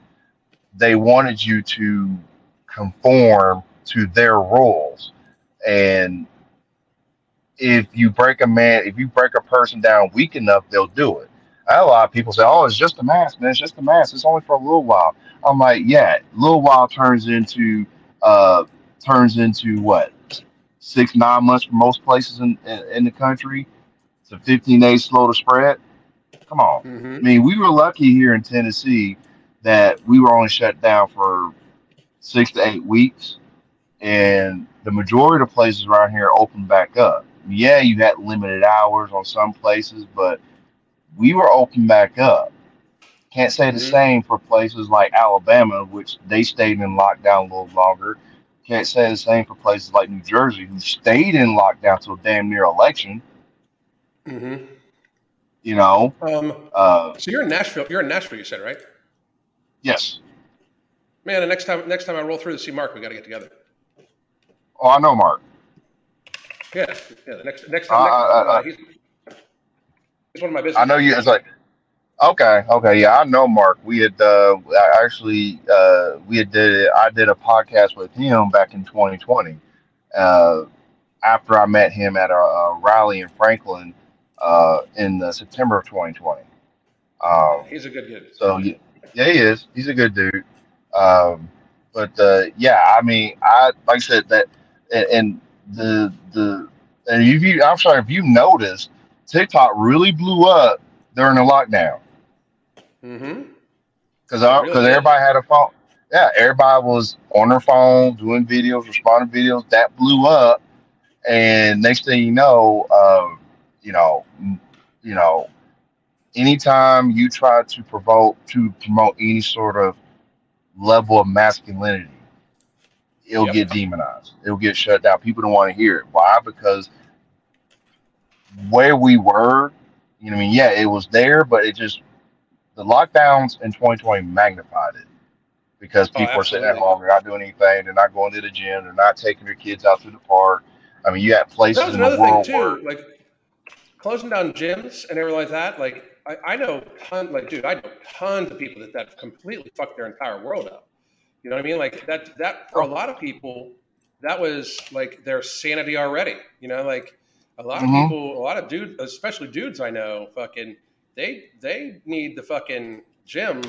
They wanted you to conform to their rules, and if you break a man, if you break a person down weak enough, they'll do it. A lot of people say, "Oh, it's just a mask, man. It's just a mask. It's only for a little while." I'm like, "Yeah, a little while turns into uh turns into what six nine months for most places in in, in the country to 15 days slow to spread." Come on. Mhm. I mean, we were lucky here in Tennessee that we were only shut down for six to eight weeks, and the majority of places around here opened back up. Yeah, you had limited hours on some places, but we were open back up. Can't say the Mhm. same for places like Alabama, which they stayed in lockdown a little longer. Can't say the same for places like New Jersey, who stayed in lockdown till damn near election. Mhm. You know, Um, uh, so you're in Nashville. You're in Nashville, you said, right? yes. Man, the next time next time I roll through to see Mark, we got to get together. Oh, I know, Mark. Yeah, yeah. The next next Uh, time, next, uh, uh, uh, he's, he's one of my business. I know you. It's like, okay, okay, yeah, I know Mark. We had uh, I actually uh, we had did I did a podcast with him back in 2020. Uh, after I met him at a, a rally in Franklin uh, in uh, September of 2020. Um, He's a good kid. so yeah, yeah, he is. He's a good dude. Um, but uh, yeah, I mean, I like I said that, and, and the the and if you, I'm sorry if you noticed, TikTok really blew up during the lockdown Mm-hmm. because because did. everybody had a phone. Yeah, everybody was on their phone doing videos, responding videos. That blew up, and next thing you know, um, you know, you know, anytime you try to provoke to promote any sort of level of masculinity, it'll Yep. get demonized. It'll get shut down. People don't want to hear it. Why? Because where we were, you know, what I mean, yeah, it was there, but it just the lockdowns in 2020 magnified it because Oh, people are sitting at home, they're not doing anything, they're not going to the gym, they're not taking their kids out to the park. I mean, you have places in the world too. where Like closing down gyms and everything like that. Like I, I know, ton, like dude, I know tons of people that that completely fucked their entire world up. You know what I mean? Like that that for a lot of people, that was like their sanity already. You know, like a lot of Mhm. people, a lot of dudes, especially dudes I know, fucking they they need the fucking gym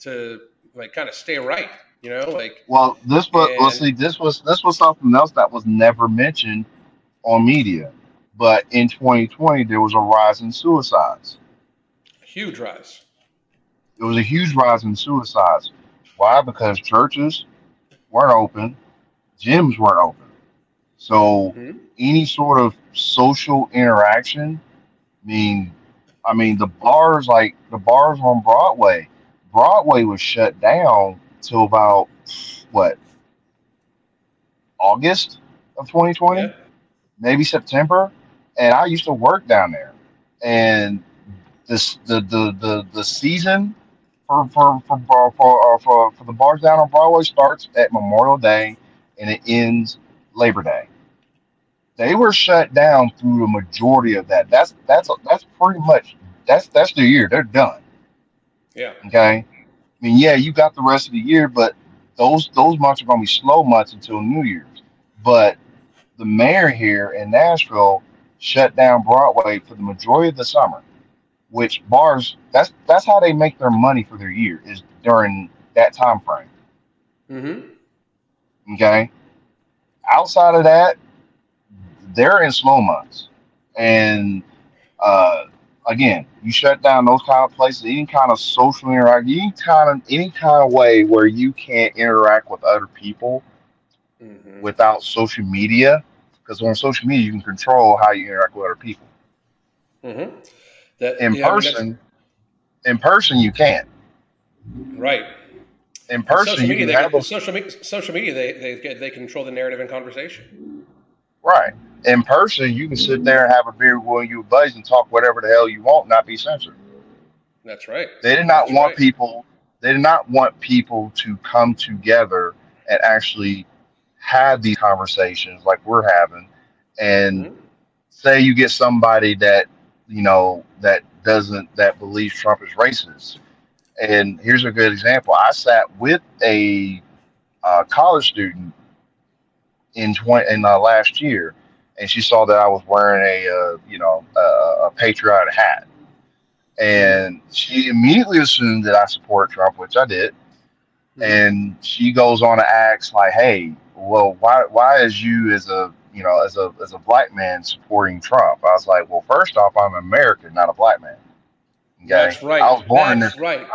to like kind of stay right. You know, like Well, this was well, see, this was this was something else that was never mentioned on media. But in 2020, there was a rise in suicides. huge rise. There was a huge rise in suicides. Why? Because churches weren't open, gyms weren't open. So Mhm. any sort of social interaction, I mean, I mean the bars like the bars on Broadway, Broadway was shut down till about what August of 2020, Yeah. maybe September, and I used to work down there, and this the the the, the season for for for for, for, uh, for for the bars down on Broadway starts at Memorial Day and it ends Labor Day. They were shut down through the majority of that. That's that's that's pretty much that's that's the year. They're done. Yeah. Okay. I mean, yeah, you got the rest of the year, but those those months are gonna be slow months until New Year's. But the mayor here in Nashville shut down Broadway for the majority of the summer, which bars that's that's how they make their money for their year is during that time frame. Mm-hmm. Okay. Outside of that, they're in slow months. And uh, again, you shut down those kind of places, any kind of social interaction, any kind of any kind of way where you can't interact with other people Mhm. without social media. Because on social media, you can control how you interact with other people. Mhm. That In yeah, I mean, that's- person, in person, you can't. right? In person, social you media, can they, have a social media, social media, they, they they control the narrative and conversation. right. In person, you can sit there and have a beer with you buddies and talk whatever the hell you want, not be censored. That's right. They did not That's want right. people. They did not want people to come together and actually have these conversations like we're having. And Mhm. say you get somebody that you know that doesn't that believes Trump is racist. And here's a good example. I sat with a uh, college student in twenty in uh, last year, and she saw that I was wearing a uh, you know a, a patriotic hat, and she immediately assumed that I support Trump, which I did. Mhm. And she goes on to ask like, "Hey, well, why why is you as a you know as a as a black man supporting Trump?" I was like, "Well, first off, I'm American, not a black man." Okay, That's right. I was born in this. right.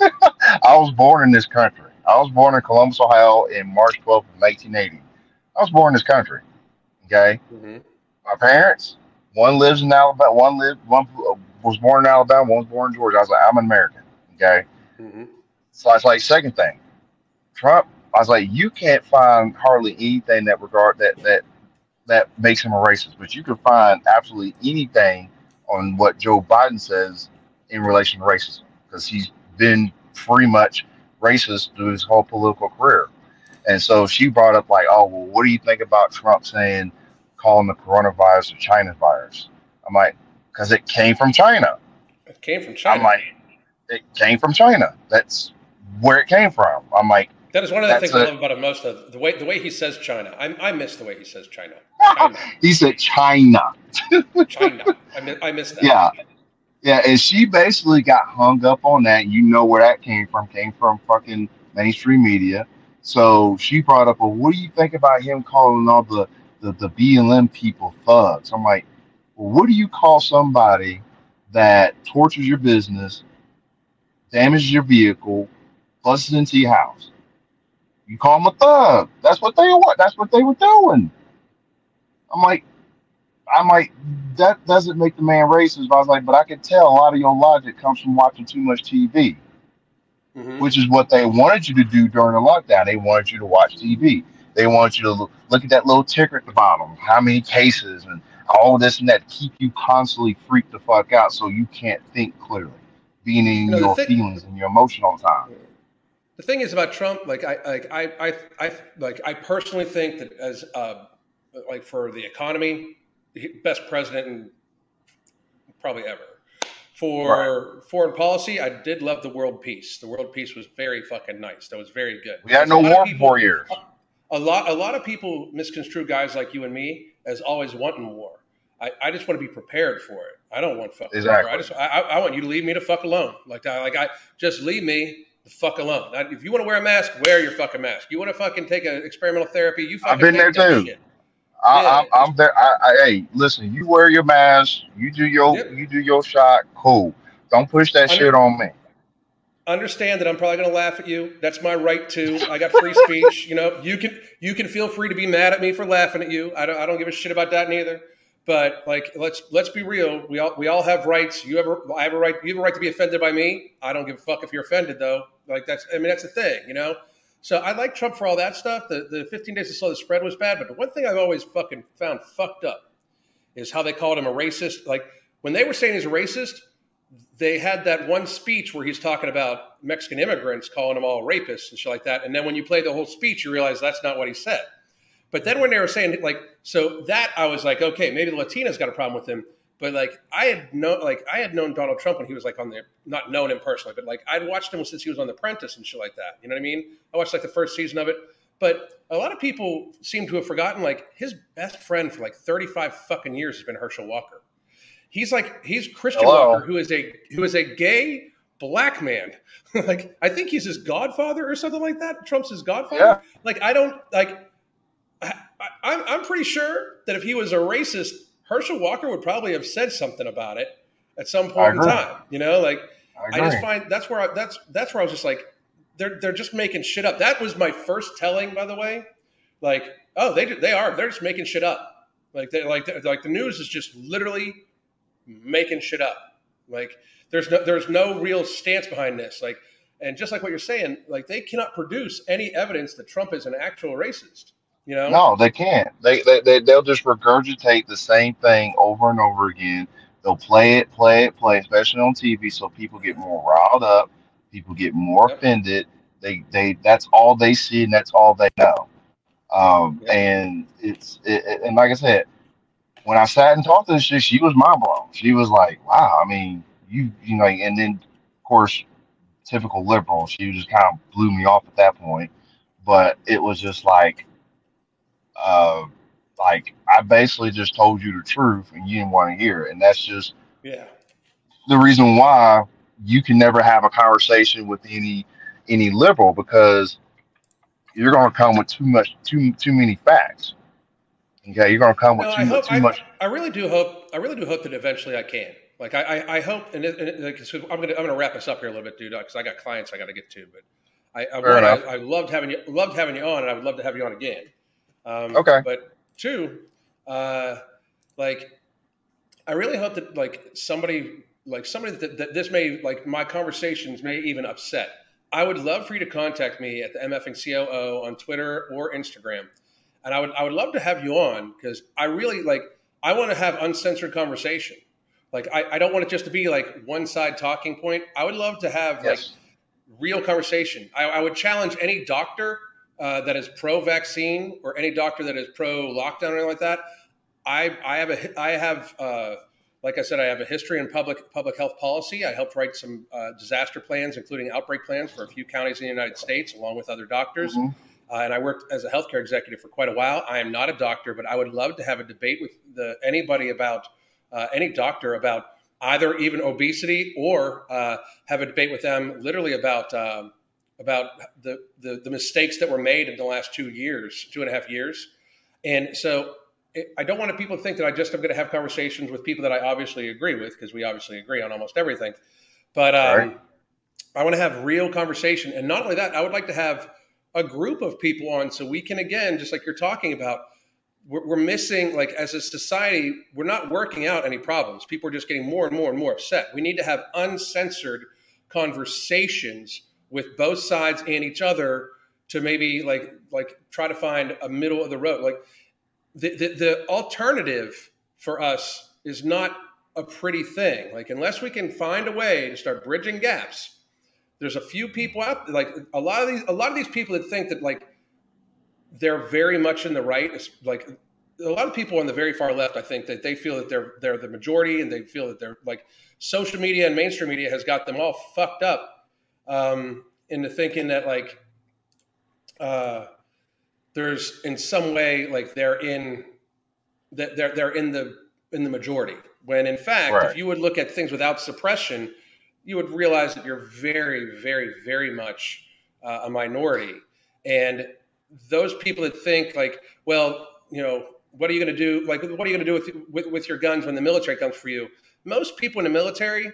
I was born in this country. I was born in Columbus, Ohio, in March 12th, of 1980. I was born in this country. Okay, Mhm. my parents, one lives in Alabama, one lived, one was born in Alabama, one was born in Georgia. I was like, I'm an American. Okay, Mhm. so I was like, second thing, Trump. I was like, you can't find hardly anything that regard that that that makes him a racist, but you can find absolutely anything on what Joe Biden says in relation to racism because he's been pretty much racist through his whole political career. And so she brought up like, oh well, what do you think about Trump saying calling the coronavirus a China virus? I'm like, because it came from China. It came from China. I'm like, it came from China. That's where it came from. I'm like, that is one of the that's things I love about him most. Of the way the way he says China. I, I miss the way he says China. China. he said China. China. I miss, I miss that. Yeah. Yeah, and she basically got hung up on that. You know where that came from? Came from fucking mainstream media. So she brought up, well, what do you think about him calling all the the, the BLM people thugs? I'm like, well, what do you call somebody that tortures your business, damages your vehicle, busts into your house? You call them a thug. That's what they were. That's what they were doing. I'm like, I'm like, that doesn't make the man racist. But I was like, but I can tell a lot of your logic comes from watching too much TV, Mhm. which is what they wanted you to do during the lockdown. They wanted you to watch TV. They want you to look, at that little ticker at the bottom, how many cases and all this and that, keep you constantly freaked the fuck out so you can't think clearly, being in You know, your thing- feelings and your emotion all the time. The thing is about Trump, like I, like I, I, I, like I personally think that as, uh, like for the economy, best president in probably ever. For foreign policy, I did love the world peace. The world peace was very fucking nice. That was very good. We had no a lot of war for people- years. A lot, a lot of people misconstrue guys like you and me as always wanting war. I, I just want to be prepared for it. I don't want fucking war. Exactly. I just, I, I I want you to leave me to fuck alone. Like, I, like I just leave me the fuck alone. Now, if you want to wear a mask, wear your fucking mask. You want to fucking take an experimental therapy, you fucking I've been there too. shit. I, Yeah. I'm there. I, I, hey, listen, you wear your mask, you do your, Yep. you do your shot. Cool. Don't push that Under- shit on me. understand that I'm probably going to laugh at you. That's my right to. I got free speech. You know, you can you can feel free to be mad at me for laughing at you. I don't I don't give a shit about that neither. But like, let's let's be real. We all we all have rights. You have a, I have a right. You have a right to be offended by me. I don't give a fuck if you're offended though. Like that's I mean that's the thing. You know. So I like Trump for all that stuff. The the 15 days I saw the spread was bad. But the one thing I've always fucking found fucked up is how they called him a racist. Like when they were saying he's a racist, they had that one speech where he's talking about Mexican immigrants, calling them all rapists and shit like that. And then when you play the whole speech, you realize that's not what he said. But then when they were saying like, so that I was like, okay, maybe the Latinas got a problem with him. But like I had known, like I had known Donald Trump when he was like on the, not known him personally, but like I'd watched him since he was on The Apprentice and shit like that. You know what I mean? I watched like the first season of it. But a lot of people seem to have forgotten like his best friend for like 35 fucking years has been Herschel Walker. He's like he's Christian Hello. Walker, who is a who is a gay black man. like I think he's his godfather or something like that. Trump's his godfather. Yeah. Like I don't like. I, I'm I'm pretty sure that if he was a racist, Herschel Walker would probably have said something about it at some point in time. You know, like I, I, just find that's where I, that's that's where I was just like, they're they're just making shit up. That was my first telling, by the way. Like, oh, they they are they're just making shit up. Like they like like the news is just literally making shit up. Like there's no there's no real stance behind this. Like and just like what you're saying, like they cannot produce any evidence that Trump is an actual racist. You know? No, they can't. They, they, they they'll just regurgitate the same thing over and over again. They'll play it, play it, play, especially on TV, so people get more riled up. People get more yep. offended. They they that's all they see and that's all they know. Um, yep. and it's it, and like I said, when I sat and talked to this, she, she was mind blown. She was like, "Wow, I mean, you you know," and then of course, typical liberal, she just kind of blew me off at that point. But it was just like, uh, like I basically just told you the truth and you didn't want to hear it, and that's just yeah the reason why you can never have a conversation with any any liberal because you're going to come with too much too too many facts. Okay, you're going to come with no, too, hope, too I, much. I really do hope. I really do hope that eventually I can. Like I, I, I hope, and, it, and it, like, so I'm gonna I'm gonna wrap this up here a little bit, dude, because I got clients I got to get to. But I, I, I, I, loved having you loved having you on, and I would love to have you on again. Um, okay. But two, uh, like I really hope that like somebody like somebody that, that this may like my conversations may even upset. I would love for you to contact me at the MFing COO on Twitter or Instagram, and I would I would love to have you on because I really like I want to have uncensored conversation. Like I, I don't want it just to be like one side talking point. I would love to have yes. like real conversation. I, I, would challenge any doctor uh, that is pro vaccine or any doctor that is pro lockdown or anything like that. I I have a I have uh, like I said I have a history in public public health policy. I helped write some uh, disaster plans, including outbreak plans for a few counties in the United States, along with other doctors. Mm-hmm. Uh, and I worked as a healthcare executive for quite a while. I am not a doctor, but I would love to have a debate with the, anybody about uh, any doctor about either even obesity or uh, have a debate with them literally about um, about the, the, the mistakes that were made in the last two years, two and a half years. And so it, I don't want people to think that I just am going to have conversations with people that I obviously agree with because we obviously agree on almost everything. But um, right. I want to have real conversation, and not only that, I would like to have a group of people on so we can again, just like you're talking about we're, we're missing like as a society we're not working out any problems people are just getting more and more and more upset we need to have uncensored conversations with both sides and each other to maybe like like try to find a middle of the road like the, the, the alternative for us is not a pretty thing like unless we can find a way to start bridging gaps there's a few people out like a lot of these a lot of these people that think that like they're very much in the right. Like a lot of people on the very far left, I think that they feel that they're they're the majority, and they feel that they're like social media and mainstream media has got them all fucked up um, into thinking that like uh, there's in some way like they're in that they're they're in the in the majority. When in fact, right. if you would look at things without suppression, you would realize that you're very, very, very much uh, a minority. And those people that think like, well, you know, what are you going to do? Like, what are you going to do with, with, with your guns when the military comes for you? Most people in the military,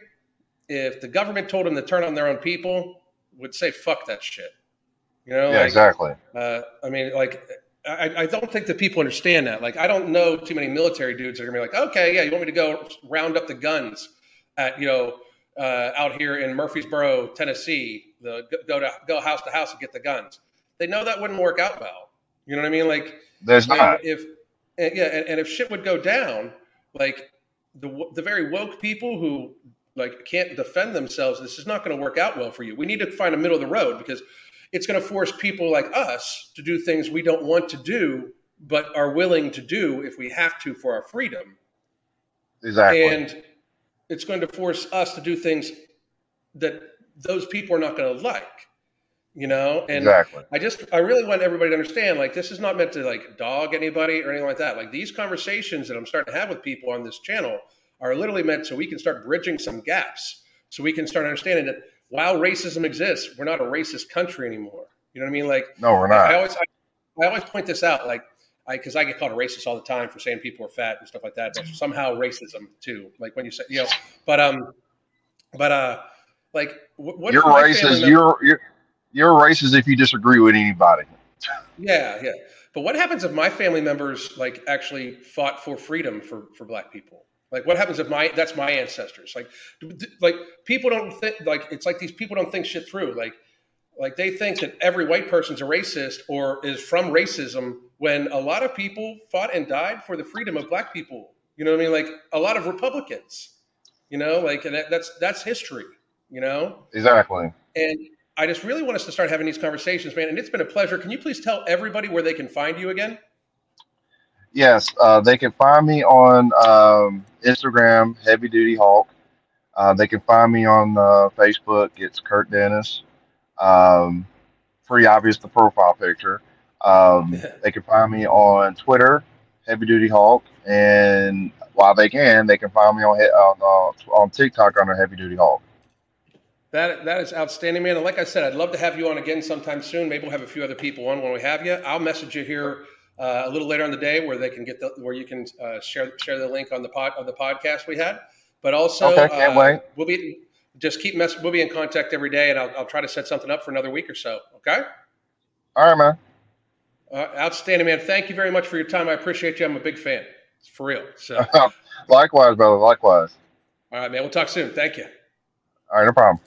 if the government told them to turn on their own people, would say, fuck that shit. You know? Yeah, like, exactly. Uh, I mean, like, I, I, don't think that people understand that. Like, I don't know too many military dudes that are going to be like, okay, yeah, you want me to go round up the guns at, you know, uh, out here in Murfreesboro, Tennessee, the, go to go house to house and get the guns they know that wouldn't work out well. You know what I mean? Like there's not if yeah, and, and if shit would go down, like the the very woke people who like can't defend themselves, this is not going to work out well for you. We need to find a middle of the road because it's going to force people like us to do things we don't want to do but are willing to do if we have to for our freedom. Exactly. And it's going to force us to do things that those people are not going to like you know and exactly. i just i really want everybody to understand like this is not meant to like dog anybody or anything like that like these conversations that i'm starting to have with people on this channel are literally meant so we can start bridging some gaps so we can start understanding that while racism exists we're not a racist country anymore you know what i mean like no we're not i always I, I always point this out like I because I get called a racist all the time for saying people are fat and stuff like that. That's somehow racism too. Like when you say, you know, but um, but uh, like what you're racist. You're you're you're racist if you disagree with anybody. Yeah, yeah. But what happens if my family members like actually fought for freedom for for black people? Like what happens if my that's my ancestors? Like like people don't think like it's like these people don't think shit through. Like like they think that every white person's a racist or is from racism when a lot of people fought and died for the freedom of black people. You know what I mean? Like a lot of Republicans. You know, like and that, that's that's history. You know exactly. And I just really want us to start having these conversations, man. And it's been a pleasure. Can you please tell everybody where they can find you again? Yes, uh, they can find me on um, Instagram, Heavy Duty Hulk. Uh, they can find me on uh, Facebook. It's Curt Dennis. Um, pretty obvious the profile picture. Um, they can find me on Twitter, Heavy Duty Hulk, and while they can, they can find me on on, uh, on TikTok under Heavy Duty Hulk. That that is outstanding, man. And like I said, I'd love to have you on again sometime soon. Maybe we'll have a few other people on when we have you. I'll message you here uh, a little later on the day where they can get the where you can uh, share share the link on the pod of the podcast we had. But also, okay, uh. We'll be just keep mess. We'll be in contact every day, and I'll, I'll try to set something up for another week or so. Okay. All right, man. Uh, outstanding, man. Thank you very much for your time. I appreciate you. I'm a big fan. It's for real. So, likewise, brother. Likewise. All right, man. We'll talk soon. Thank you. All right, no problem.